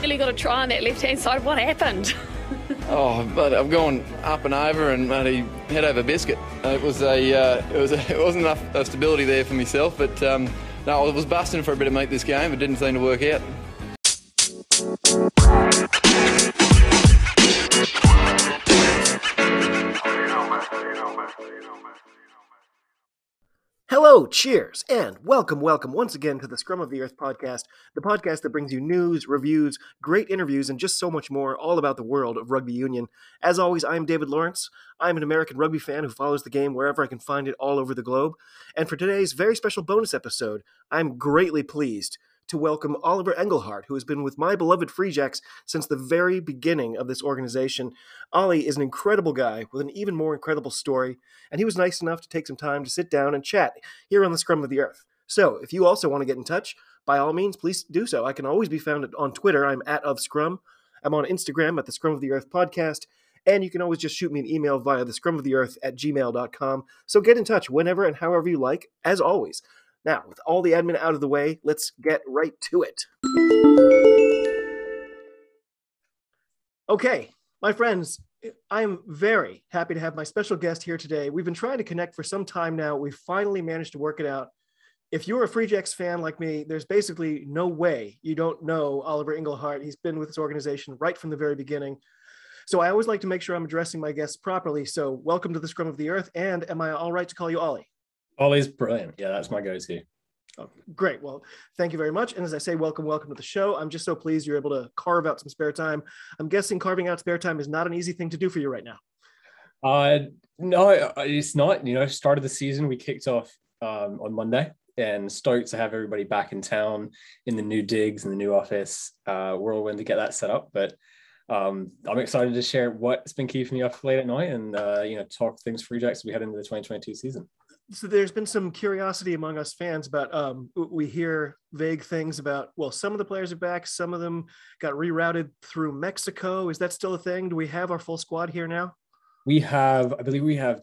Really got to try on that left hand side. What happened? oh, but I've gone up and over and bloody head over biscuit. It was a, uh, it was a, it wasn't enough uh, stability there for myself, but um, no, I was busting for a bit of meat this game. It didn't seem to work out. Hello, cheers, and welcome, welcome once again to the Scrum of the Earth podcast, the podcast that brings you news, reviews, great interviews, and just so much more all about the world of rugby union. As always, I am David Lawrence. I'm an American rugby fan who follows the game wherever I can find it all over the globe. And for today's very special bonus episode, I'm greatly pleased to welcome Oliver Engelhart, who has been with my beloved Free Jacks since the very beginning of this organization. Ollie is an incredible guy with an even more incredible story, and he was nice enough to take some time to sit down and chat here on the Scrum of the Earth. So, if you also want to get in touch, by all means, please do so. I can always be found on Twitter. I'm at of Scrum. I'm on Instagram at the Scrum of the Earth podcast. And you can always just shoot me an email via the scrum of the earth at gmail.com. So get in touch whenever and however you like, as always. Now, with all the admin out of the way, let's get right to it. Okay, my friends, I am very happy to have my special guest here today. We've been trying to connect for some time now. We finally managed to work it out. If you're a Free Jacks fan like me, there's basically no way you don't know Oliver Engelhart. He's been with this organization right from the very beginning. So I always like to make sure I'm addressing my guests properly. So welcome to the Scrum of the Earth. And am I all right to call you Ollie? Ollie's brilliant. Yeah, that's my go-to. Oh, great. Well, thank you very much. And as I say, welcome, welcome to the show. I'm just so pleased you're able to carve out some spare time. I'm guessing carving out spare time is not an easy thing to do for you right now. Uh, no, it's not. You know, started the season, we kicked off um, on Monday and stoked to have everybody back in town in the new digs and the new office uh, whirlwind to get that set up. But um, I'm excited to share what's been keeping me up late at night and, uh, you know, talk things Free Jacks as we head into the 2022 season so there's been some curiosity among us fans about um, we hear vague things about well some of the players are back some of them got rerouted through mexico. Is that still a thing? Do we have our full squad here now? We have i believe we have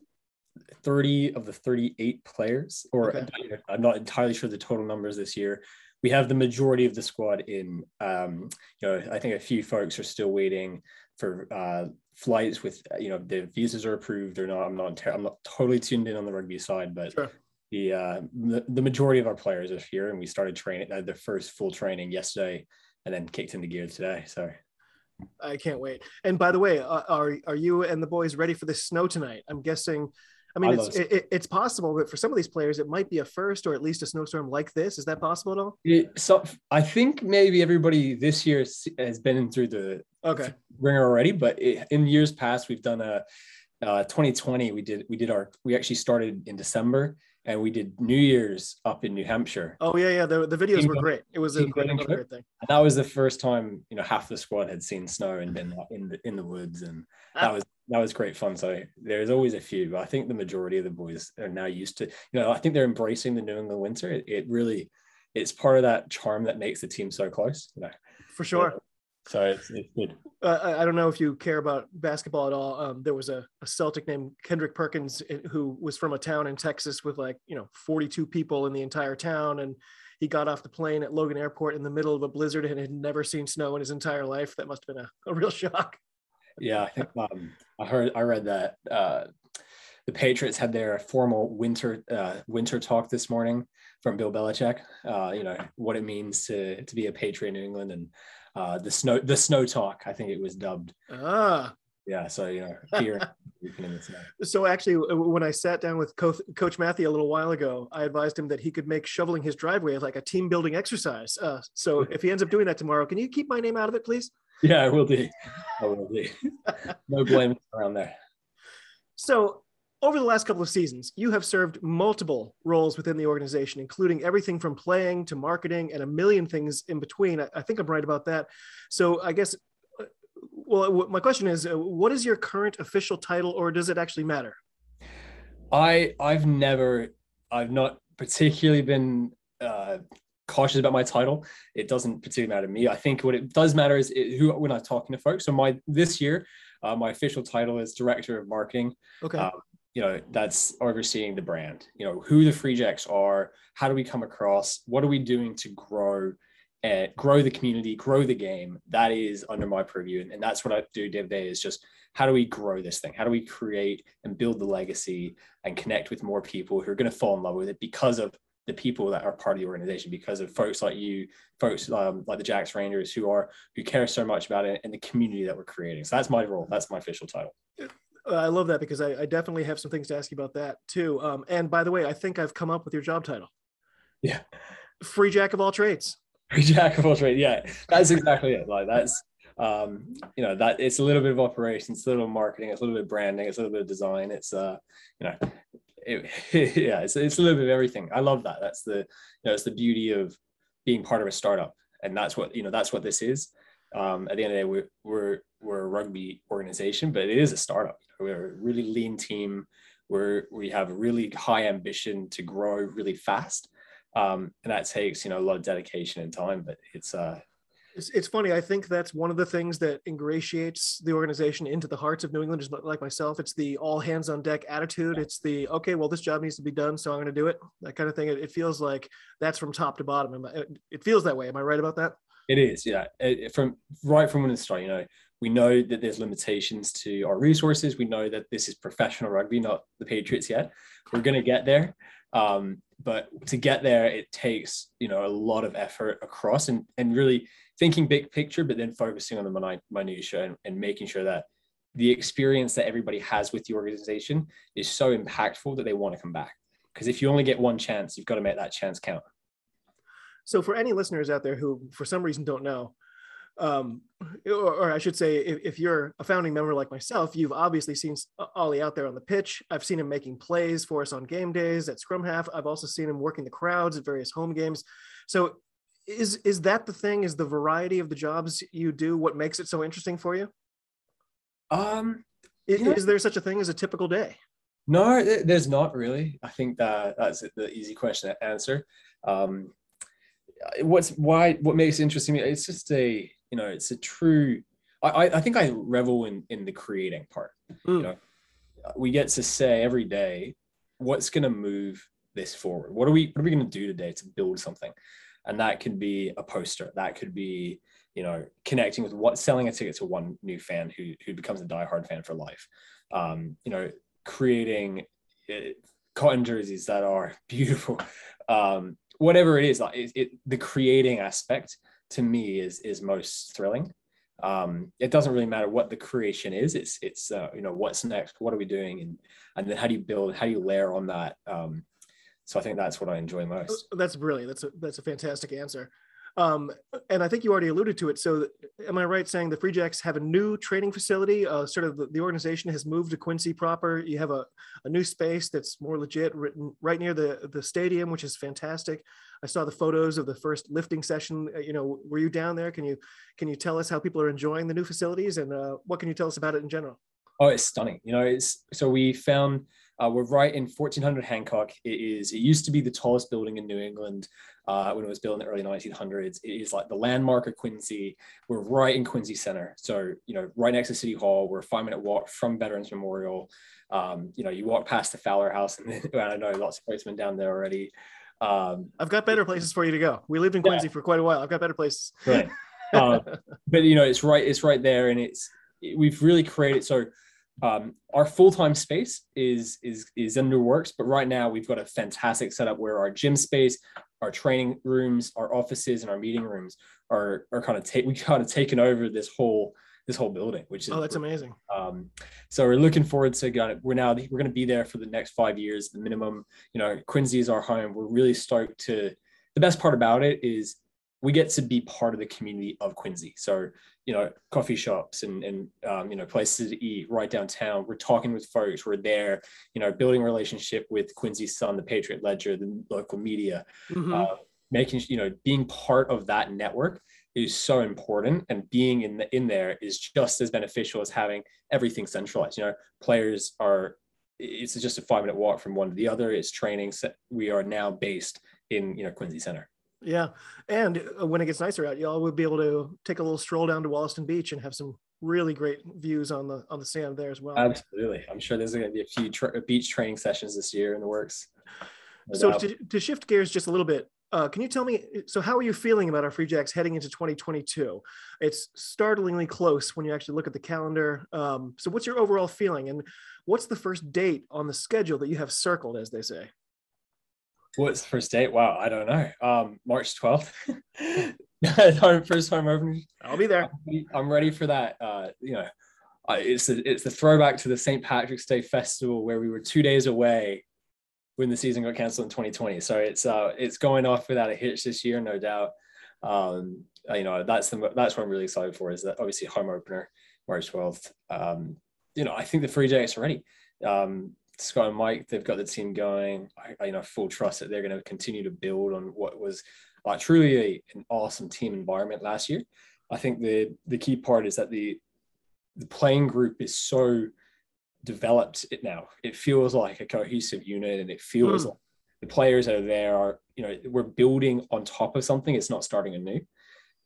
30 of the 38 players or okay. i'm not entirely sure the total numbers this year. We have the majority of the squad in um, you know i think a few folks are still waiting for uh, flights with you know the visas are approved or not. I'm not I'm not totally tuned in on the rugby side, but sure. the, uh, the the majority of our players are here, and we started training uh, the first full training yesterday, and then kicked into gear today. So. I can't wait. And by the way, uh, are are you and the boys ready for the snow tonight? I'm guessing I mean, I it's it, it's possible, but for some of these players, it might be a first or at least a snowstorm like this. Is that possible at all? It, so I think maybe everybody this year has been through the okay ringer already, but it, in years past, we've done a uh, 2020. We did we did our we actually started in December and we did New Year's up in New Hampshire. Oh yeah, yeah. The, the videos were great. It was a great, great thing. And that was the first time you know half the squad had seen snow and been in the in the woods, and ah. that was that was great fun. So there's always a few, but I think the majority of the boys are now used to, you know, I think they're embracing the New England winter. It, it really, it's part of that charm that makes the team so close, you know. For sure. So it's, it's good. Uh, I don't know if you care about basketball at all. Um, there was a, a, Celtic named Kendrick Perkins eh, who was from a town in Texas with like, you know, 42 people in the entire town. And he got off the plane at Logan Airport in the middle of a blizzard and had never seen snow in his entire life. That must have been a, a real shock. Yeah, I think um, I heard I read that uh, the Patriots had their formal winter uh, winter talk this morning from Bill Belichick. Uh, you know what it means to to be a Patriot in New England and uh, the snow the snow talk. I think it was dubbed. Ah. Yeah, so you know, here So actually, when I sat down with Co- Coach Matthew a little while ago, I advised him that he could make shoveling his driveway like a team building exercise. Uh, so if he ends up doing that tomorrow, can you keep my name out of it, please? Yeah, I will do. I will do. no blame around there. So, over the last couple of seasons, you have served multiple roles within the organization, including everything from playing to marketing and a million things in between. I, I think I'm right about that. So, I guess, uh, well, my question is, uh, what is your current official title, or does it actually matter? I I've never I've not particularly been uh, cautious about my title. It doesn't particularly matter to me. I think what it does matter is it, who when I'm talking to folks. So my this year, uh, my official title is director of marketing. Okay. Um, you know that's overseeing the brand. You know who the Free Jacks are. How do we come across? What are we doing to grow? and grow the community, grow the game. That is under my purview. And, and that's what I do to day is just how do we grow this thing? How do we create and build the legacy and connect with more people who are going to fall in love with it because of the people that are part of the organization, because of folks like you, folks um, like the Jacks Rangers who are who care so much about it and the community that we're creating. So that's my role. That's my official title. Uh, I love that because I, I, definitely have some things to ask you about that too. Um, and by the way, I think I've come up with your job title. Yeah. Free jack of all trades. Free jack of all trades. Yeah, that's exactly it. Like that's um, you know that it's a little bit of operations, a little bit of marketing, it's a little bit of branding, it's a little bit of design. It's uh, you know, it, yeah, it's, it's a little bit of everything. I love that. That's the you know, it's the beauty of being part of a startup, and that's what you know. That's what this is. Um, at the end of the day, we're we're we're a rugby organization, but it is a startup. We're a really lean team. We're we have really high ambition to grow really fast. Um, and that takes you know a lot of dedication and time but it's uh it's, it's funny. I think that's one of the things that ingratiates the organization into the hearts of new englanders like myself. It's the all hands on deck attitude. It's the okay well this job needs to be done so i'm going to do it. That kind of thing. It, it, feels like that's from top to bottom. It feels that way. Am i right about that? It is yeah. It, from right from when it started you know we know that there's limitations to our resources we know that this is professional rugby not the patriots yet we're going to get there um, but to get there, it takes you know a lot of effort across and and really thinking big picture, but then focusing on the minutia and, and making sure that the experience that everybody has with the organization is so impactful that they want to come back. Because if you only get one chance, you've got to make that chance count. So, for any listeners out there who, for some reason, don't know, um, or, or, I should say, if, if, you're a founding member like myself, you've obviously seen Ollie out there on the pitch. I've seen him making plays for us on game days at scrum half. I've also seen him working the crowds at various home games. So, is is that the thing? Is the variety of the jobs you do what makes it so interesting for you? Um, is, yeah. is there such a thing as a typical day? No, there's not really. I think that that's the easy question to answer. Um, what's why what makes it interesting? It's just a you know it's a true i i think i revel in in the creating part. Mm. you know we get to say every day what's going to move this forward? What are we what are we going to do today to build something? And that could be a poster. That could be you know connecting with what selling a ticket to one new fan who who becomes a diehard fan for life. Um you know creating uh, cotton jerseys that are beautiful. Um whatever it is like it, it, the creating aspect to me is is most thrilling. Um, it doesn't really matter what the creation is. It's it's uh, you know what's next, what are we doing, and and then how do you build, how do you layer on that. Um, so I think that's what I enjoy most. That's brilliant. That's a that's a fantastic answer. Um, and I think you already alluded to it. So, am I right saying the Free Jacks have a new training facility? Uh, sort of the, the, organization has moved to Quincy proper. You have a, a new space that's more legit, written right near the the stadium, which is fantastic. I saw the photos of the first lifting session. Uh, you know, were you down there? Can you can you tell us how people are enjoying the new facilities and uh, what can you tell us about it in general? Oh, it's stunning. You know, it's so we found uh, we're right in 1400 Hancock. It is. It used to be the tallest building in New England uh, when it was built in the early 1900s. It is like the landmark of Quincy. We're right in Quincy Center, so you know, right next to City Hall. We're a five minute walk from Veterans Memorial. Um, you know, you walk past the Fowler House, and well, I know lots of sportsmen down there already. Um, I've got better places for you to go. We lived in Quincy yeah. for quite a while. I've got better places. Right. Um, but you know, it's right. It's right there, and it's we've really created so um, our full-time space is is is under works, but right now we've got a fantastic setup where our gym space, our training rooms, our offices, and our meeting rooms are are kind of take we kind of taken over this whole this whole building, which is oh, that's amazing. Um, so we're looking forward to got it We're now we're going to be there for the next five years, the minimum. You know, Quincy is our home. We're really stoked to. The best part about it is we get to be part of the community of Quincy. So, you know, coffee shops and, and um, you know, places to eat right downtown. We're talking with folks. We're there, you know, building relationship with Quincy Sun, the Patriot Ledger, the local media, mm-hmm. uh, making, you know, being part of that network is so important and being in the, in there is just as beneficial as having everything centralized. You know, players are, it's just a five minute walk from one to the other. It's training. so We are now based in, you know, Quincy Center. Yeah, and uh, when it gets nicer out, y'all would be able to take a little stroll down to Wollaston Beach and have some really great views on the on the sand there as well. Absolutely, I'm sure there's going to be a few tra- beach training sessions this year in the works. so to, to, shift gears just a little bit, Uh, can you tell me? So, how are you feeling about our Free Jacks heading into 2022? It's startlingly close when you actually look at the calendar. Um, so, what's your overall feeling, and what's the first date on the schedule that you have circled, as they say? What's the first date? Wow, I don't know. Um, March 12th. first home opener. I'll be there. I'm ready for that. Uh, you know, it's a, it's the throwback to the St. Patrick's Day festival where we were two days away when the season got canceled in 2020. So it's uh it's going off without a hitch this year, no doubt. Um, you know that's the that's what I'm really excited for is that obviously home opener March 12th. Um, you know I think the Free Jacks are ready. Um, Scott and Mike, they've got the team going. I, you know full trust that they're going to continue to build on what was uh, truly a, an awesome team environment last year. I think the the key part is that the the playing group is so developed it now. It feels like a cohesive unit and it feels mm. like the players that are there are, you know, we're building on top of something. It's not starting anew.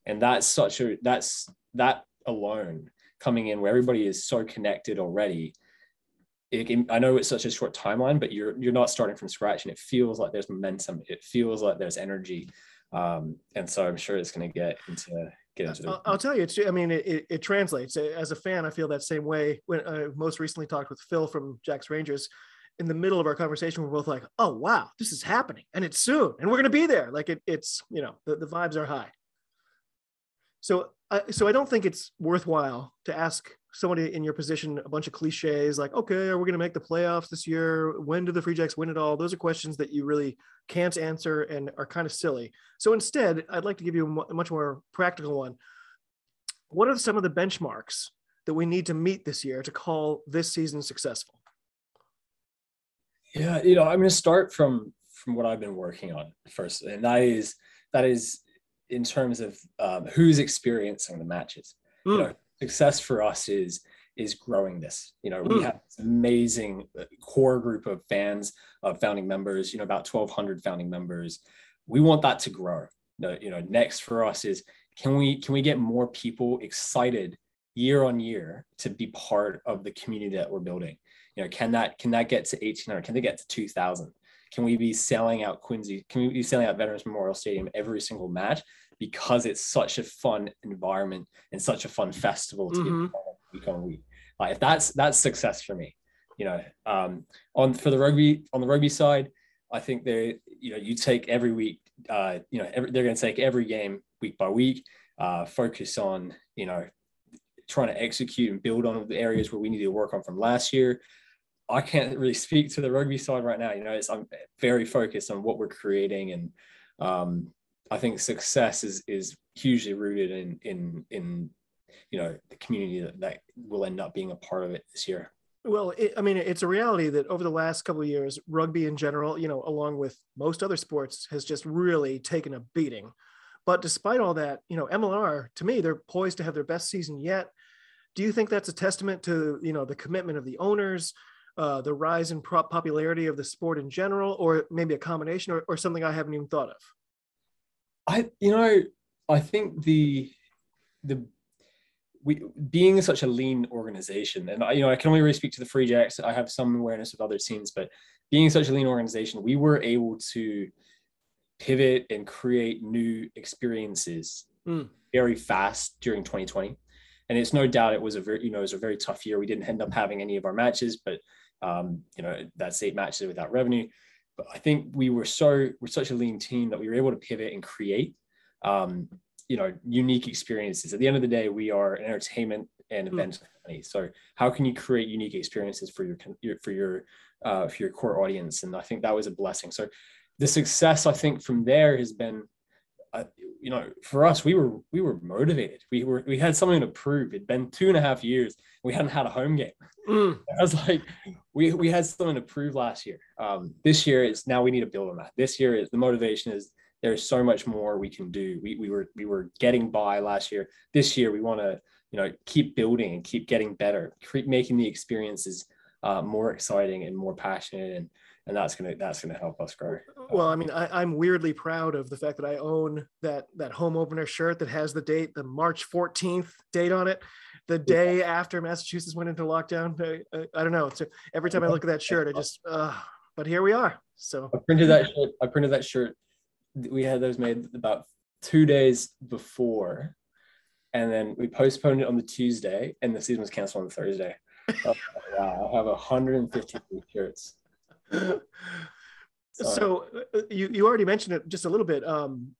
And that's such a, that's that alone coming in where everybody is so connected already. It, I know it's such a short timeline, but you're, you're not starting from scratch and it feels like there's momentum. It feels like there's energy. Um, and so I'm sure it's going to get into get into the. I'll, tell you, it's, I mean, it, it, translates. As a fan, I feel that same way. When I most recently talked with Phil from Jack's Rangers, in the middle of our conversation, we're both like, "Oh wow, this is happening, and it's soon, and we're going to be there." Like it, it's you know, the, the vibes are high. So, I, so I don't think it's worthwhile to ask somebody in your position a bunch of cliches like, okay, are we going to make the playoffs this year? When do the Free Jacks win it all? Those are questions that you really can't answer and are kind of silly. So instead, I'd like to give you a much more practical one. What are some of the benchmarks that we need to meet this year to call this season successful? Yeah, you know, I'm going to start from from what I've been working on first, and that is that is in terms of um, who's experiencing the matches. Mm. You hmm. know, success for us is is growing this. You know, we hmm. have this amazing uh, core group of fans, of founding members. You know, about 1,200 founding members. We want that to grow. You know, next for us is can we can we get more people excited year on year to be part of the community that we're building? You know, can that can that get to 1,800? Can they get to 2,000? Can we be selling out Quincy? Can we be selling out Veterans Memorial Stadium every single match? Because it's such a fun environment and such a fun festival to mm-hmm. be week on week. Like that's that's success for me. You know, um, on for the rugby on the rugby side, I think they you know you take every week. Uh, you know, every, they're going to take every game week by week. Uh, focus on you know trying to execute and build on the areas where we need to work on from last year. I can't really speak to the rugby side right now. You know, I'm very focused on what we're creating and um, I think success is is hugely rooted in in in you know the community that, that will end up being a part of it this year. Well, it, I mean, it's a reality that over the last couple of years, rugby in general, you know, along with most other sports, has just really taken a beating. But despite all that, you know, MLR to me, they're poised to have their best season yet. Do you think that's a testament to you know the commitment of the owners, uh, the rise in popularity of the sport in general, or maybe a combination, or, or something I haven't even thought of? I you know I think the the we being such a lean organization, and I, you know I can only really speak to the Free Jacks. I have some awareness of other teams, but being such a lean organization, we were able to pivot and create new experiences mm. very fast during 2020. And it's no doubt it was a very you know it was a very tough year. We didn't end up having any of our matches, but um, you know that's eight matches without revenue. But I think we were so we're such a lean team that we were able to pivot and create um, you know unique experiences. At the end of the day, we are an entertainment and hmm. event mm. company. So how can you create unique experiences for your, your for your uh, for your core audience? And I think that was a blessing. So the success I think from there has been you know, for us, we were we were motivated. We were we had something to prove. It'd been two and a half years. We hadn't had a home game. Mm. I was like, we we had something to prove last year. Um, this year is now we need to build on that. This year is the motivation is there's so much more we can do. We we were we were getting by last year. This year we want to you know keep building and keep getting better, keep making the experiences uh, more exciting and more passionate and and that's gonna that's gonna help us grow. Well, I mean, I, am weirdly proud of the fact that I own that that home opener shirt that has the date, the March 14th date on it, the day yeah. after Massachusetts went into lockdown. I, I, I don't know. So every time I look at that shirt, I just. Uh, but here we are. So I printed that shirt. I printed that shirt we had those made about two days before, and then we postponed it on the Tuesday, and the season was canceled on the Thursday. oh, wow, I have 150 shirts. So uh, you you already mentioned it just a little bit. Um,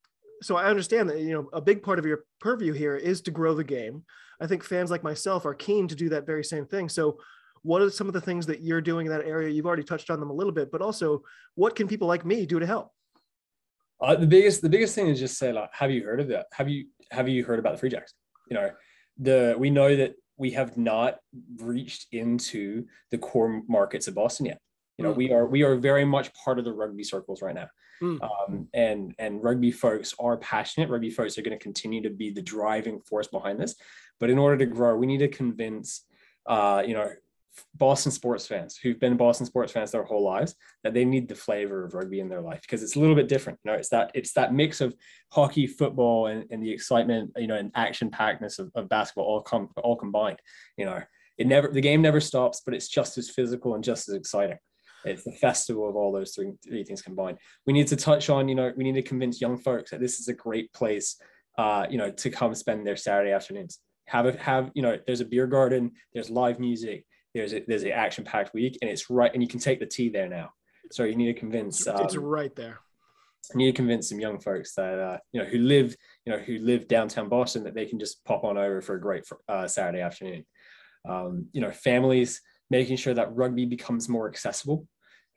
so I understand that you know a big part of your purview here is to grow the game. I think fans like myself are keen to do that very same thing. So what are some of the things that you're doing in that area? You've already touched on them a little bit, but also what can people like me do to help? Uh, the biggest the biggest thing is just say like, have you heard of that? Have you have you heard about the Free Jacks? You know, the we know that we have not reached into the core markets of Boston yet. You know, mm. we are we are very much part of the rugby circles right now. Mm. Um, and and rugby folks are passionate. Rugby folks are going to continue to be the driving force behind this. But in order to grow, we need to convince uh, you know Boston sports fans who've been Boston sports fans their whole lives that they need the flavor of rugby in their life because it's a little bit different. You know, it's that it's that mix of hockey, football, and, and the excitement, you know, and action packedness of, of basketball all come all combined. You know, it never the game never stops, but it's just as physical and just as exciting. It's the festival of all those three, three things combined. We need to touch on, you know, we need to convince young folks that this is a great place, uh, you know, to come spend their Saturday afternoons. Have a have, you know, there's a beer garden, there's live music, there's a, there's an action packed week and it's right and you can take the tea there now so you need to convince um, it's right there you need to convince some young folks that uh, you know who live you know who live downtown boston that they can just pop on over for a great uh, saturday afternoon um, you know families making sure that rugby becomes more accessible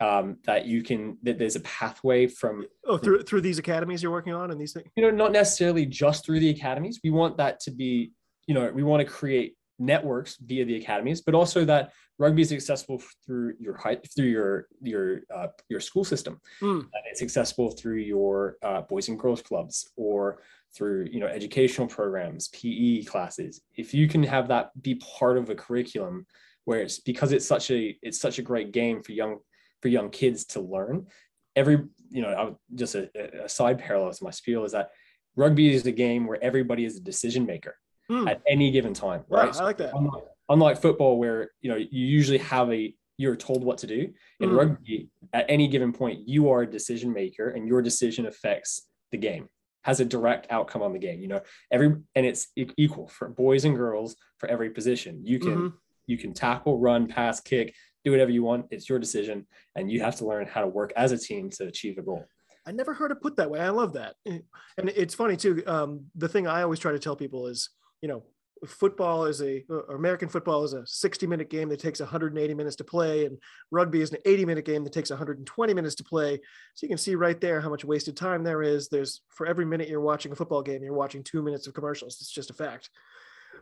um, that you can that there's a pathway from oh through through these academies you're working on and these things you know not necessarily just through the academies we want that to be you know we want to create networks via the academies, but also that rugby is accessible through your high, through your your uh, your school system. Mm. it's accessible through your uh, boys and girls clubs or through you know educational programs, PE classes. If you can have that be part of a curriculum, where it's because it's such a it's such a great game for young for young kids to learn. Every you know, I, just a, a side parallel to my spiel is that rugby is a game where everybody is a decision maker mm. at any given time. Right. Wow, I like that. Unlike, unlike, football, where you know you usually have a you're told what to do. In mm. rugby, at any given point, you are a decision maker, and your decision affects the game. Has a direct outcome on the game. You know, every and it's equal for boys and girls for every position. You can mm-hmm. you can tackle, run, pass, kick, do whatever you want. It's your decision, and you have to learn how to work as a team to achieve a goal. I never heard it put that way. I love that, and it's funny too. Um, the thing I always try to tell people is you know, football is a American football is a 60 minute game that takes 180 minutes to play, and rugby is an 80 minute game that takes 120 minutes to play. So you can see right there how much wasted time there is. There's for every minute you're watching a football game, you're watching two minutes of commercials. It's just a fact.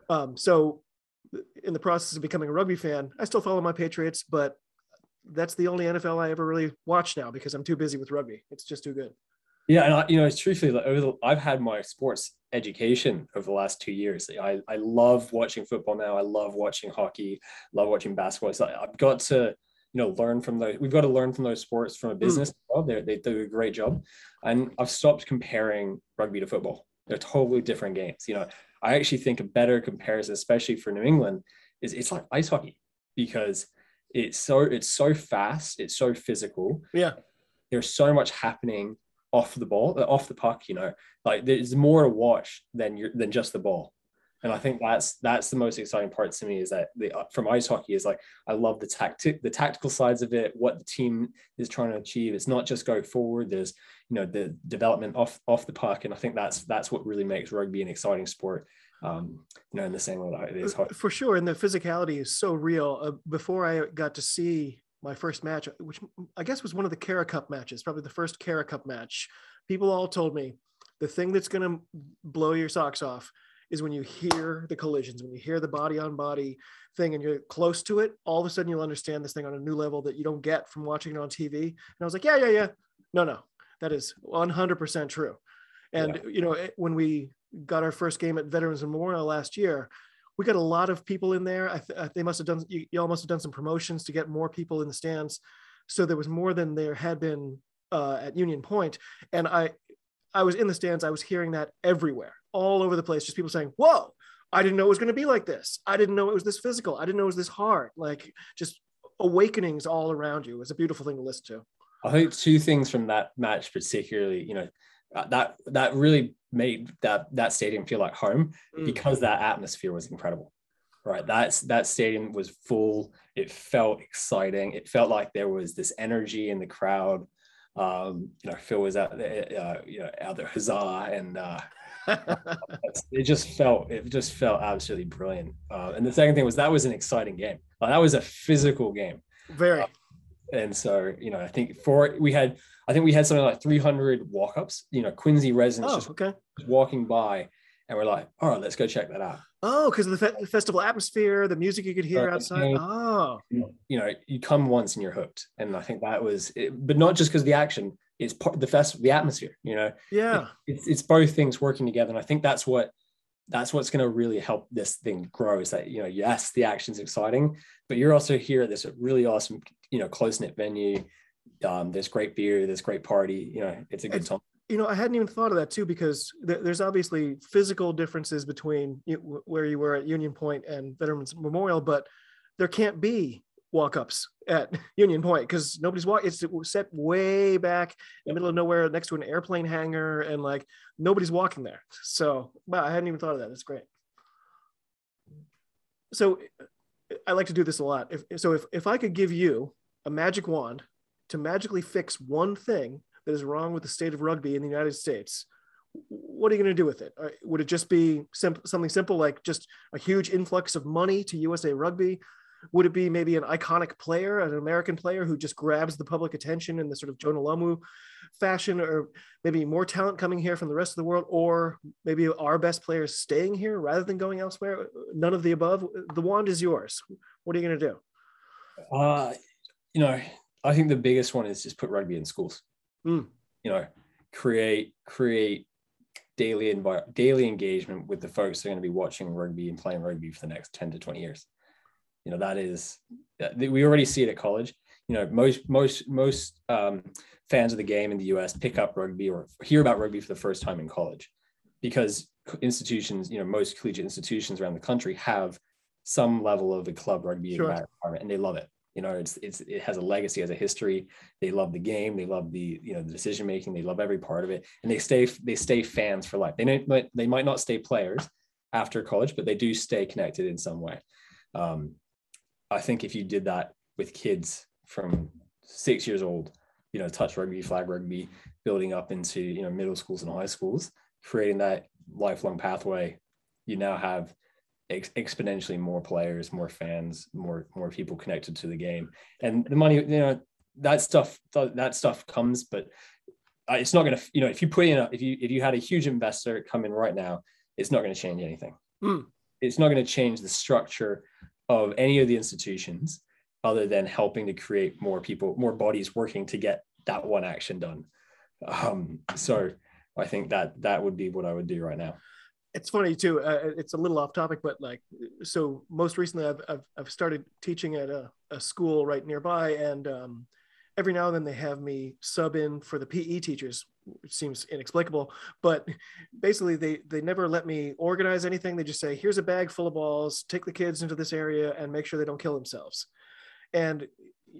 Um, so in the process of becoming a rugby fan, I still follow my Patriots, but that's the only NFL I ever really watch now because I'm too busy with rugby. It's just too good. Yeah, and I, you know, it's truthfully like over the, I've had my sports education over the last two years. I, I love watching football now. I love watching hockey. Love watching basketball. So I've got to you know learn from those. We've got to learn from those sports from a hmm. business. Mm. Well, they they do a great job, and I've stopped comparing rugby to football. They're totally different games. You know, I actually think a better comparison, especially for New England, is it's like ice hockey because it's so it's so fast, it's so physical. Yeah, there's so much happening off the ball, uh, off the puck. You know, like there's more to watch than you than just the ball. And I think that's that's the most exciting part to me is that the uh, from ice hockey is like I love the tactic the tactical sides of it, what the team is trying to achieve. It's not just go forward. There's you know the development off off the puck, and I think that's that's what really makes rugby an exciting sport. Um, you know, in the same way that it is hockey. For sure, and the physicality is so real. Uh, before I got to see my first match, which I guess was one of the Cara Cup matches, probably the first Cara Cup match. People all told me the thing that's going to blow your socks off is when you hear the collisions, when you hear the body on body thing and you're close to it, all of a sudden you'll understand this thing on a new level that you don't get from watching it on TV. And I was like, yeah, yeah, yeah. No, no, that is 100% true. And, yeah. you know, when we got our first game at Veterans Memorial last year, we got a lot of people in there. I th- they must have done, you, all must have done some promotions to get more people in the stands. So there was more than there had been uh, at Union Point. And I, I was in the stands. I was hearing that everywhere, all over the place. Just people saying, "Whoa, I didn't know it was going to be like this. I didn't know it was this physical. I didn't know it was this hard." Like just awakenings all around you. It's a beautiful thing to listen to. I think two things from that match, particularly, you know, uh, that that really made that that stadium feel like home mm. because that atmosphere was incredible right that's that stadium was full it felt exciting it felt like there was this energy in the crowd um you know phil was out there uh, you know out there huzzah and uh it just felt it just felt absolutely brilliant. Uh, and the second thing was that was an exciting game. Like, that was a physical game. Very. Uh, and so you know i think for we had i think we had something like 300 walk-ups you know quincy residents oh, just okay. walking by and we're like all right let's go check that out. Oh because of the, fe- the, festival atmosphere the music you could hear uh, outside. you know, oh. You know you come once and you're hooked. And i think that was it, but not just because the action it's part the festival the atmosphere you know? Yeah. It, it's, it's both things working together and i think that's what that's what's going to really help this thing grow is that you know yes the action's exciting but you're also here at this really awesome you know close knit venue. Um, there's great beer there's great party you know it's a good time. you know i hadn't even thought of that too because th- there's obviously physical differences between you, where you were at union point and veterans memorial but there can't be walk-ups at Union Point because nobody's walking. It's set way back in the middle of nowhere next to an airplane hangar, and like nobody's walking there. So, wow, I hadn't even thought of that. That's great. So, I like to do this a lot. If so, if if I could give you a magic wand to magically fix one thing that is wrong with the state of rugby in the United States, what are you going to do with it? Uh, would it just be something simple like just a huge influx of money to USA Rugby? Would it be maybe an iconic player, an American player who just grabs the public attention in the sort of Jonah Lomu fashion, or maybe more talent coming here from the rest of the world, or maybe our best players staying here rather than going elsewhere? None of the above. The wand is yours. What are you going to do? Uh, you know, I think the biggest one is just put rugby in schools. Mm. You know, create create daily envi- daily engagement with the folks that are going to be watching rugby and playing rugby for the next 10 to 20 years you know that is we already see it at college. You know most most most um, fans of the game in the us pick up rugby or hear about rugby for the first time in college because institutions you know most collegiate institutions around the country have some level of a club rugby sure. environment and they love it. You know it's it's it has a legacy has a history. They love the game. They love the you know the decision making. They love every part of it. And they stay they stay fans for life. They might they might not stay players after college but they do stay connected in some way. Um, I think if you did that with kids from six years old, you know, touch rugby, flag rugby, building up into, you know, middle schools and high schools, creating that lifelong pathway, you now have ex- exponentially more players, more fans, more, more people connected to the game. And the money, you know, that stuff, that stuff comes, but it's not going to, you know, if you put in, a, if you, if you had a huge investor come in right now, it's not going to change anything. Mm. It's not going to change the structure of any of the institutions other than helping to create more people, more bodies working to get that one action done. Um, so I think that that would be what I would do right now. It's funny too. Uh, it's a little off topic, but like, so most recently I've, I've, I've started teaching at a, a school right nearby and um, every now and then they have me sub in for the PE teachers, which seems inexplicable. But basically, they they never let me organize anything. They just say, "Here's a bag full of balls. Take the kids into this area and make sure they don't kill themselves." And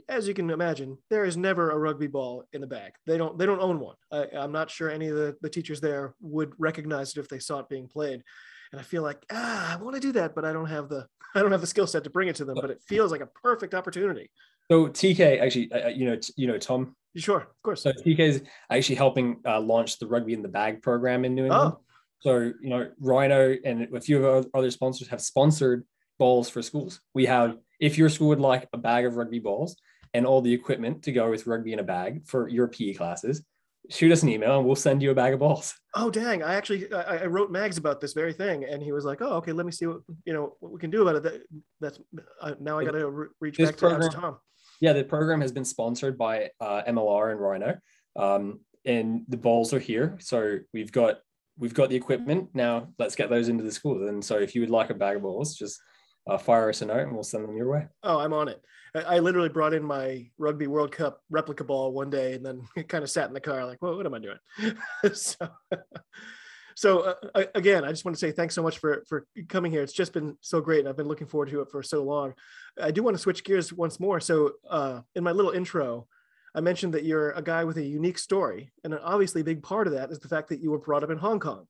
as you can imagine, there is never a rugby ball in the bag. They don't they don't own one. I, am not sure any of the, the teachers there would recognize it if they saw it being played. And I feel like ah, I want to do that, but I don't have the I don't have the skill set to bring it to them. But it feels like a perfect opportunity. So TK actually, uh, uh, you know, you know Tom. Sure, of course. So TK is actually helping uh, launch the Rugby in the Bag program in New England. Oh. So you know, Rhino and a few of our other sponsors have sponsored balls for schools. We have, if your school would like a bag of rugby balls and all the equipment to go with rugby in a bag for your PE classes, shoot us an email and we'll send you a bag of balls. Oh dang! I actually I, I, wrote Mags about this very thing, and he was like, "Oh, okay, let me see what you know what we can do about it." That, that's uh, now I got to re- reach back program, to Tom. Yeah, the program has been sponsored by uh, MLR and Rhino, um, and the balls are here. So we've got we've got the equipment now. Let's get those into the school. And so if you would like a bag of balls, just uh, fire us a note and we'll send them your way. Oh, I'm on it. I literally brought in my Rugby World Cup replica ball one day and then kind of sat in the car like, well, what am I doing? so, so uh, again, I just want to say thanks so much for for coming here. It's just been so great, and I've been looking forward to it for so long. I do want to switch gears once more. So, uh, in my little intro, I mentioned that you're a guy with a unique story, and an obviously big part of that is the fact that you were brought up in Hong Kong.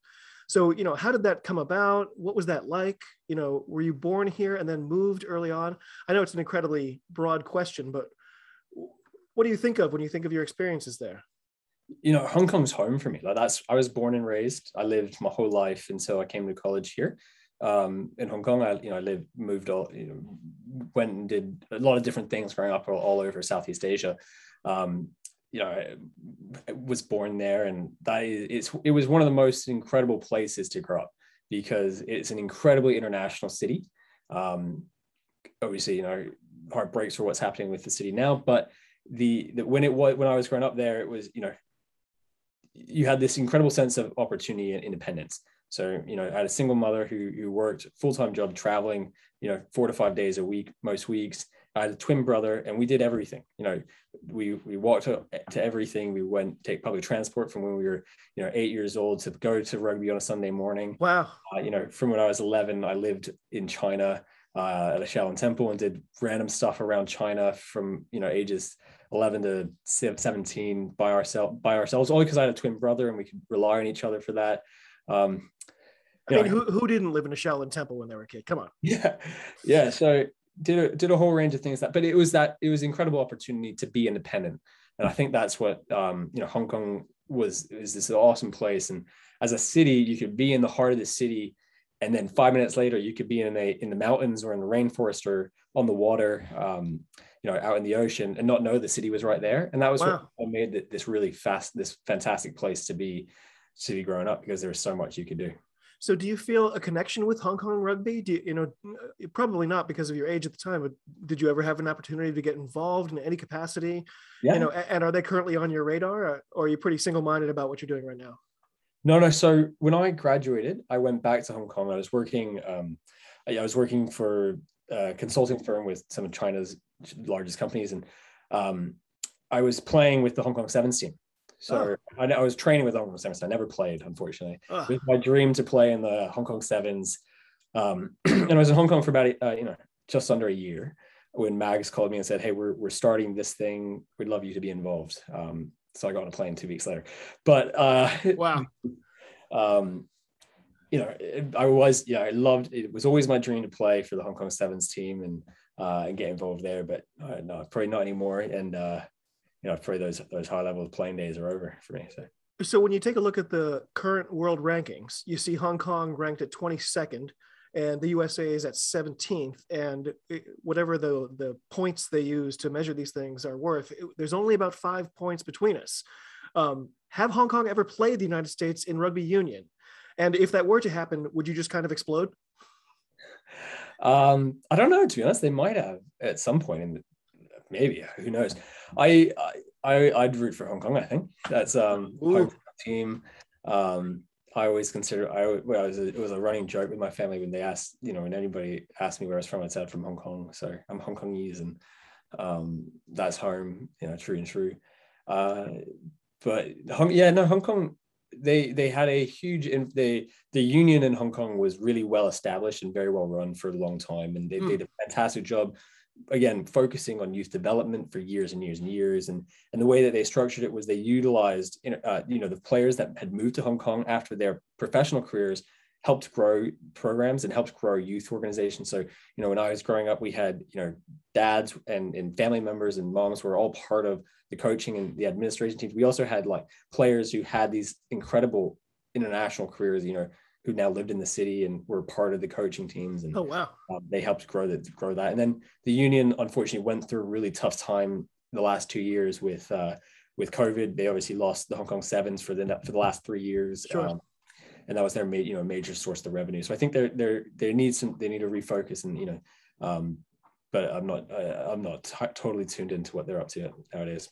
So, you know, how did that come about? What was that like? You know, were you born here and then moved early on? I know it's an incredibly broad question, but what do you think of when you think of your experiences there? You know, Hong Kong's home for me. Like that's I was born and raised. I lived my whole life until I came to college here. Um, in Hong Kong, I you know I lived, moved all, you know, went and did a lot of different things growing up all, all over Southeast Asia. Um, you know, I was born there, and that is, it's it was one of the most incredible places to grow up because it's an incredibly international city. Um, obviously, you know, heartbreaks for what's happening with the city now, but the, the when it was when I was growing up there, it was you know, you had this incredible sense of opportunity and independence. So, you know, I had a single mother who, who worked full-time job traveling, you know, four to five days a week, most weeks. I had a twin brother and we did everything. You know, we we walked to, to everything. We went take public transport from when we were, you know, eight years old to go to rugby on a Sunday morning. Wow. Uh, you know, from when I was 11, I lived in China uh, at a Shaolin temple and did random stuff around China from, you know, ages 11 to 17 by ourselves, by ourselves, only because I had a twin brother and we could rely on each other for that. Um, I mean, know, who, who didn't live in a Shaolin temple when they were a kid? Come on. Yeah. Yeah. So did a, did a whole range of things that, but it was that it was incredible opportunity to be independent. And I think that's what, um, you know, Hong Kong was, is this awesome place. And as a city, you could be in the heart of the city. And then five minutes later, you could be in a, in the mountains or in the rainforest or on the water, um, you know, out in the ocean and not know the city was right there. And that was wow. what made this really fast, this fantastic place to be, to be growing up because there was so much you could do. So do you feel a connection with Hong Kong rugby? Do you, you know, probably not because of your age at the time, but did you ever have an opportunity to get involved in any capacity? Yeah. You know, and are they currently on your radar or are you pretty single-minded about what you're doing right now? No, no. So when I graduated, I went back to Hong Kong. I was working, um, I was working for a consulting firm with some of China's largest companies. And um, I was playing with the Hong Kong Sevens team. So oh. I, I, was training with Hong Kong Sevens. I never played, unfortunately. Oh. It was my dream to play in the Hong Kong Sevens. Um, and I was in Hong Kong for about, uh, you know, just under a year when Mags called me and said, Hey, we're, we're starting this thing. We'd love you to be involved. Um, so I got on a plane two weeks later. But uh, wow. um, you know, I was, yeah, I loved it. was always my dream to play for the Hong Kong Sevens team and, uh, and get involved there, but uh, no, probably not anymore. And, uh, you know, probably those those high level playing days are over for me. So. So when you take a look at the current world rankings, you see Hong Kong ranked at 22nd, and the USA is at 17th. And whatever the the points they use to measure these things are worth, it, there's only about five points between us. Um, have Hong Kong ever played the United States in rugby union? And if that were to happen, would you just kind of explode? Um, I don't know. To be honest, they might have at some point in the, maybe who knows. I I I'd root for Hong Kong. I think that's um team. Um, I always consider I well, it was, a, it was a running joke with my family when they asked you know when anybody asked me where I was from, I said from Hong Kong. So I'm Hong Kongese, and um, that's home. You know, true and true. Uh, but Hong, yeah, no, Hong Kong. They they had a huge in the the union in Hong Kong was really well established and very well run for a long time, and they mm. did a fantastic job again focusing on youth development for years and years and years. And and the way that they structured it was they utilized uh, you know the players that had moved to hong kong after their professional careers helped grow programs and helped grow youth organizations. So you know when i was growing up we had you know dads and, and family members and moms were all part of the coaching and the administration teams. We also had like players who had these incredible international careers you know who now lived in the city and were part of the coaching teams. And oh wow, um, they helped grow that grow that. And then the union unfortunately went through a really tough time the last two years with uh, with COVID. They obviously lost the Hong Kong Sevens for the for the last three years. Sure. Um, and that was their you know major source of revenue. So I think they're they're they need some they need to refocus and you know, um, but I'm not uh, I'm not t- totally tuned into what they're up to nowadays.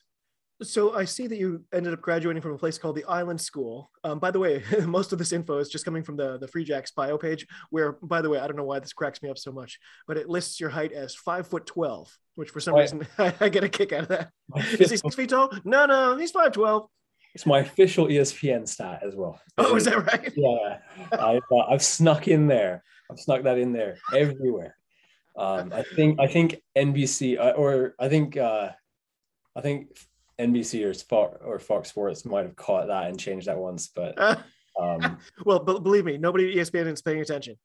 So I see that you ended up graduating from a place called the Island School. Um, by the way, most of this info is just coming from the the Free Jacks bio page. Where, by the way, I don't know why this cracks me up so much, but it lists your height as five foot twelve, which for some reason I, I, get a kick out of that. Is he six feet tall? No, no, he's five twelve. It's my official ESPN stat as well. Oh, is that right? Yeah, I've, uh, I've snuck in there. I've snuck that in there everywhere. Um, I think I think NBC uh, or I think uh, I think NBC or Fox or Fox Sports might have caught that and changed that once, but um, well, believe me, nobody at ESPN is paying attention.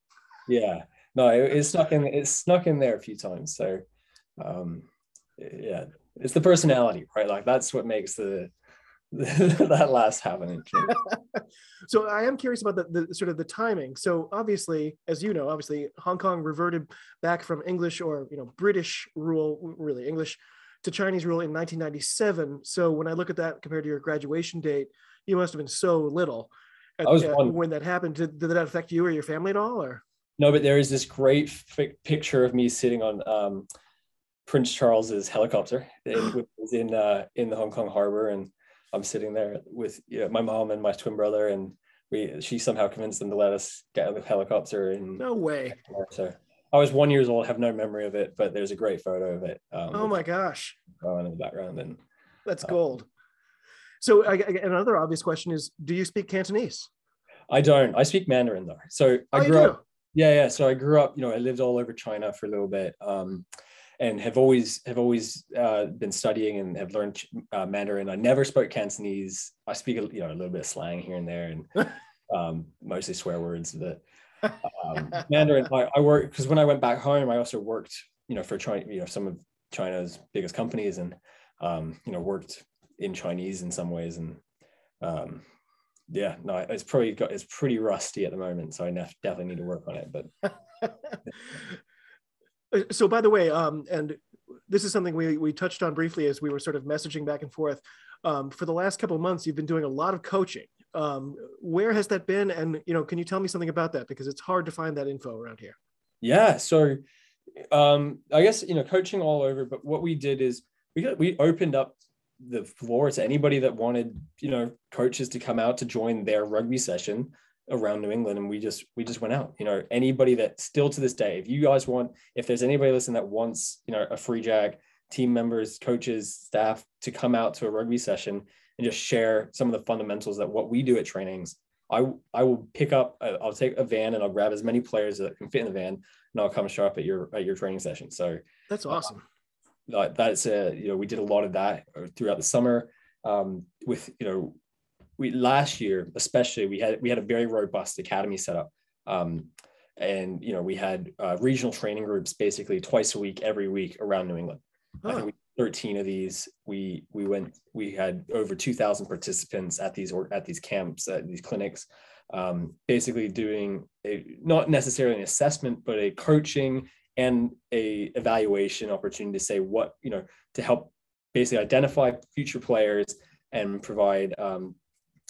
Yeah, no, it, it snuck in. It snuck in there a few times. So, um, yeah, it's the personality, right? Like that's what makes the that last half an inch. so I am curious about the, the, sort of the timing. So obviously, as you know, obviously Hong Kong reverted back from English or you know British rule, really English, to Chinese rule in 1997. So when I look at that compared to your graduation date, you must have been so little. At, I was uh, when that happened. Did, did that affect you or your family at all? Or no, but there is this great f- picture of me sitting on um, Prince Charles's helicopter in, in uh, in the Hong Kong harbor and I'm sitting there with you know, my mom and my twin brother, and we she somehow convinced them to let us get on the helicopter. And no way. So I was one years old, have no memory of it, but there's a great photo of it. Um, oh my gosh! In the background, and that's uh, gold. So I, another obvious question is: Do you speak Cantonese? I don't. I speak Mandarin though. So I oh, grew up. Yeah, yeah. So I grew up. You know, I lived all over China for a little bit. Um, and have always have always uh, been studying and have learned uh, Mandarin. I never spoke Cantonese. I speak you know a little bit of slang here and there, and um, mostly swear words. But um, Mandarin, I, I work because when I went back home, I also worked you know for China, you know some of China's biggest companies, and um, you know worked in Chinese in some ways, and um, yeah, no, it's probably got it's pretty rusty at the moment, so I definitely need to work on it. But so by the way, um, and this is something we, we touched on briefly as we were sort of messaging back and forth. Um, for the last couple of months, you've been doing a lot of coaching. Um, where has that been? And, you know, can you tell me something about that? Because it's hard to find that info around here. Yeah. So um, I guess, you know, coaching all over, but what we did is we got, we opened up the floor to anybody that wanted, you know, coaches to come out to join their rugby session around New England and we just we just went out. You know, anybody that still to this day, if you guys want, if there's anybody listening that wants, you know, a free jack, team members, coaches, staff to come out to a rugby session and just share some of the fundamentals that what we do at trainings. I I will pick up, I'll take a van and I'll grab as many players that can fit in the van and I'll come show up at your at your training session. So that's awesome. Uh, that's a you know we did a lot of that throughout the summer um, with you know we last year especially we had we had a very robust academy setup. um, and you know we had uh, regional training groups basically twice a week every week around new england i think we 13 of these we we went we had over 2000 participants at these at these camps at these clinics um, basically doing a not necessarily an assessment but a coaching and a evaluation opportunity to say what you know to help basically identify future players and provide um,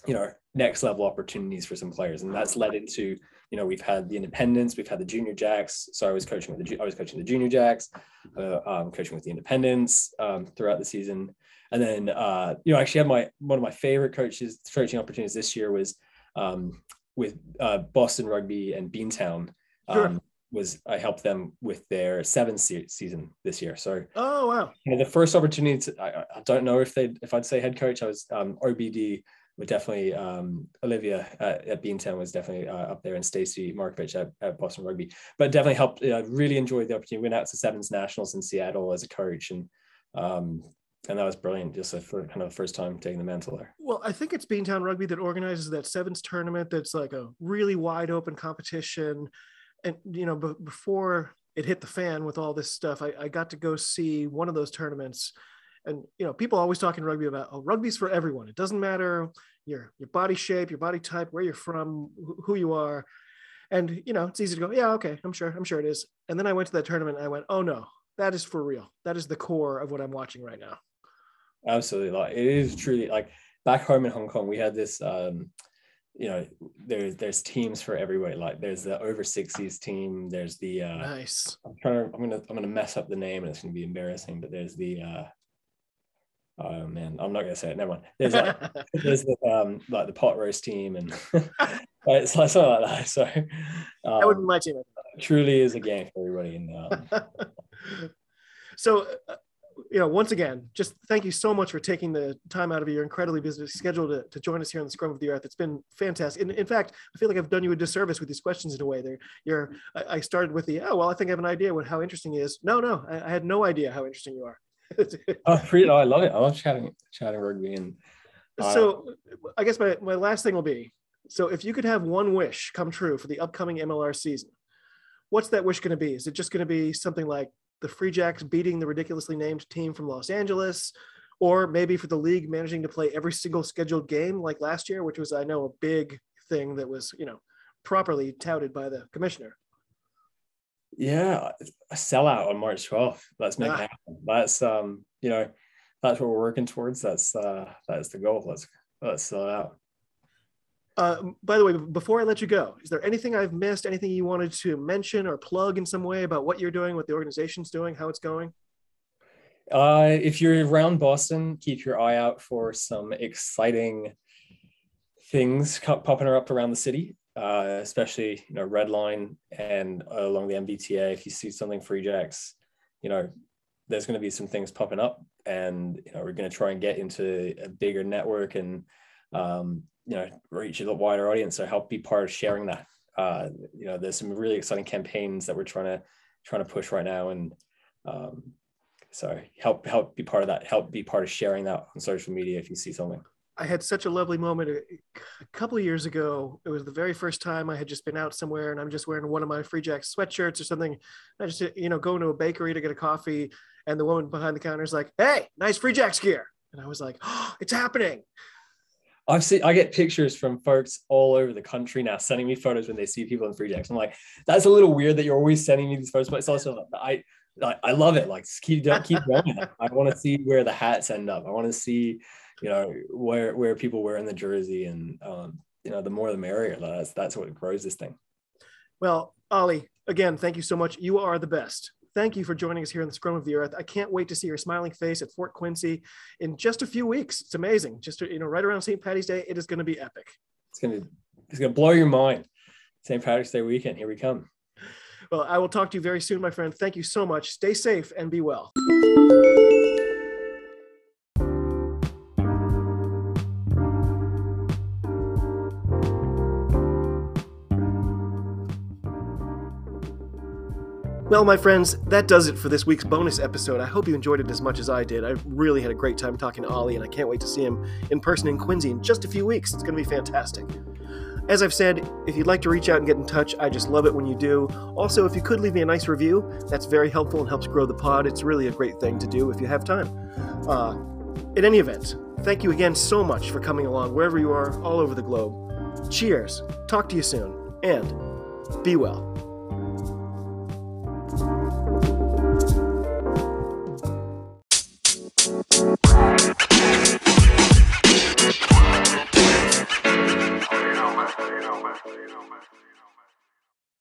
you know next level opportunities for some players. And that's led into you know we've had the independents we've had the junior jacks so i was coaching with the i was coaching the junior jacks uh, um, coaching with the independents um, throughout the season and then uh, you know I actually had my one of my favorite coaches coaching opportunities this year was um, with uh, boston rugby and beantown sure. Um, was I helped them with their seventh se- season this year. So oh wow, you know, the first opportunity to, I, I, don't know if they if I'd say head coach I was um, OBD but definitely um, Olivia at, at Beantown was definitely uh, up there, and Stacey Markovich at, at, Boston Rugby. But definitely helped. I really enjoyed the opportunity. Went out to Sevens Nationals in Seattle as a coach, and um, and that was brilliant. Just a, for kind of the first time taking the mantle there. Well, I think it's Beantown Rugby that organizes that Sevens tournament. That's like a really wide open competition, and you know, b- before it hit the fan with all this stuff, I, I got to go see one of those tournaments and you know people always talking rugby about oh rugby's for everyone. It doesn't matter your your body shape your body type where you're from who you are. And you know it's easy to go yeah okay i'm sure i'm sure it is. And then i went to that tournament and i went oh no that is for real. That is the core of what i'm watching right now. Absolutely. Like it is truly like back home in hong kong we had this um you know there's there's teams for everybody like there's the over 60s team there's the uh nice. I'm trying to i'm gonna i'm gonna mess up the name and it's gonna be embarrassing but there's the uh oh man, I'm not gonna say it. Never mind. There's like there's the um like the pot roast team and it's like something like that. So um, that wouldn't my team. It truly is a game for everybody. And um, so. Uh, you know, once again, just thank you so much for taking the time out of your incredibly busy schedule to, to join us here on the Scrum of the Earth. It's been fantastic. In, in fact, I feel like I've done you a disservice with these questions in a way. There, you're. I, I started with the oh well, I think I have an idea what how interesting he is. No, no, I, I had no idea how interesting you are oh, pretty, oh, I love it. I love chatting chatting rugby and. Uh, so, I guess my my last thing will be: so if you could have one wish come true for the upcoming MLR season, what's that wish going to be? Is it just going to be something like the Free Jacks beating the ridiculously named team from Los Angeles? Or maybe for the league managing to play every single scheduled game like last year, which was, I know, a big thing that was, you know, properly touted by the commissioner. Yeah, a sellout on March 12th. Let's make ah. it happen. That's um, you know, that's what we're working towards. That's uh that's the goal. Let's let's sell out. Uh, by the way, before I let you go, is there anything I've missed? Anything you wanted to mention or plug in some way about what you're doing, what the organization's doing, how it's going? Uh, if you're around Boston, keep your eye out for some exciting things popping up around the city, uh, especially you know Red Line and along the MBTA. If you see something Free Jacks, you know there's going to be some things popping up, and you know we're going to try and get into a bigger network and um, you know reach a wider audience. So help be part of sharing that. Uh, you know, there's some really exciting campaigns that we're trying to trying to push right now, and um, so help help be part of that. Help be part of sharing that on social media if you see something. I had such a lovely moment uh, a, couple of years ago. It was the very first time I had just been out somewhere and I'm just wearing one of my Free Jacks sweatshirts or something. I just, uh, you know, going to a bakery to get a coffee and the woman behind the counter is like, Hey, nice Free Jacks gear. And I was like, oh, it's happening. I see. I get pictures from folks all over the country now sending me photos when they see people in Free Jacks. I'm like, that's a little weird that you're always sending me these photos, but it's also I I, I love it. Like keep keep going. I want to see where the hats end up. I want to see, you know, where where people wear in the jersey, and um, you know, the more the merrier. That's that's what grows this thing. Well, Ollie, again, thank you so much. You are the best. Thank you for joining us here in the Scrum of the Earth. I can't wait to see your smiling face at Fort Quincy in just a few weeks. It's amazing. Just you know, right around St. Patty's Day, it is going to be epic. It's gonna it's gonna blow your mind. St. Patrick's Day weekend. Here we come. Well, I will talk to you very soon, my friend. Thank you so much. Stay safe and be well. Well, my friends, that does it for this week's bonus episode. I hope you enjoyed it as much as I did. I really had a great time talking to Ollie, and I can't wait to see him in person in Quincy in just a few weeks. It's going to be fantastic. As I've said, if you'd like to reach out and get in touch, I just love it when you do. Also, if you could leave me a nice review, that's very helpful and helps grow the pod. It's really a great thing to do if you have time. Uh, in any event, thank you again so much for coming along wherever you are all over the globe. Cheers, talk to you soon, and be well.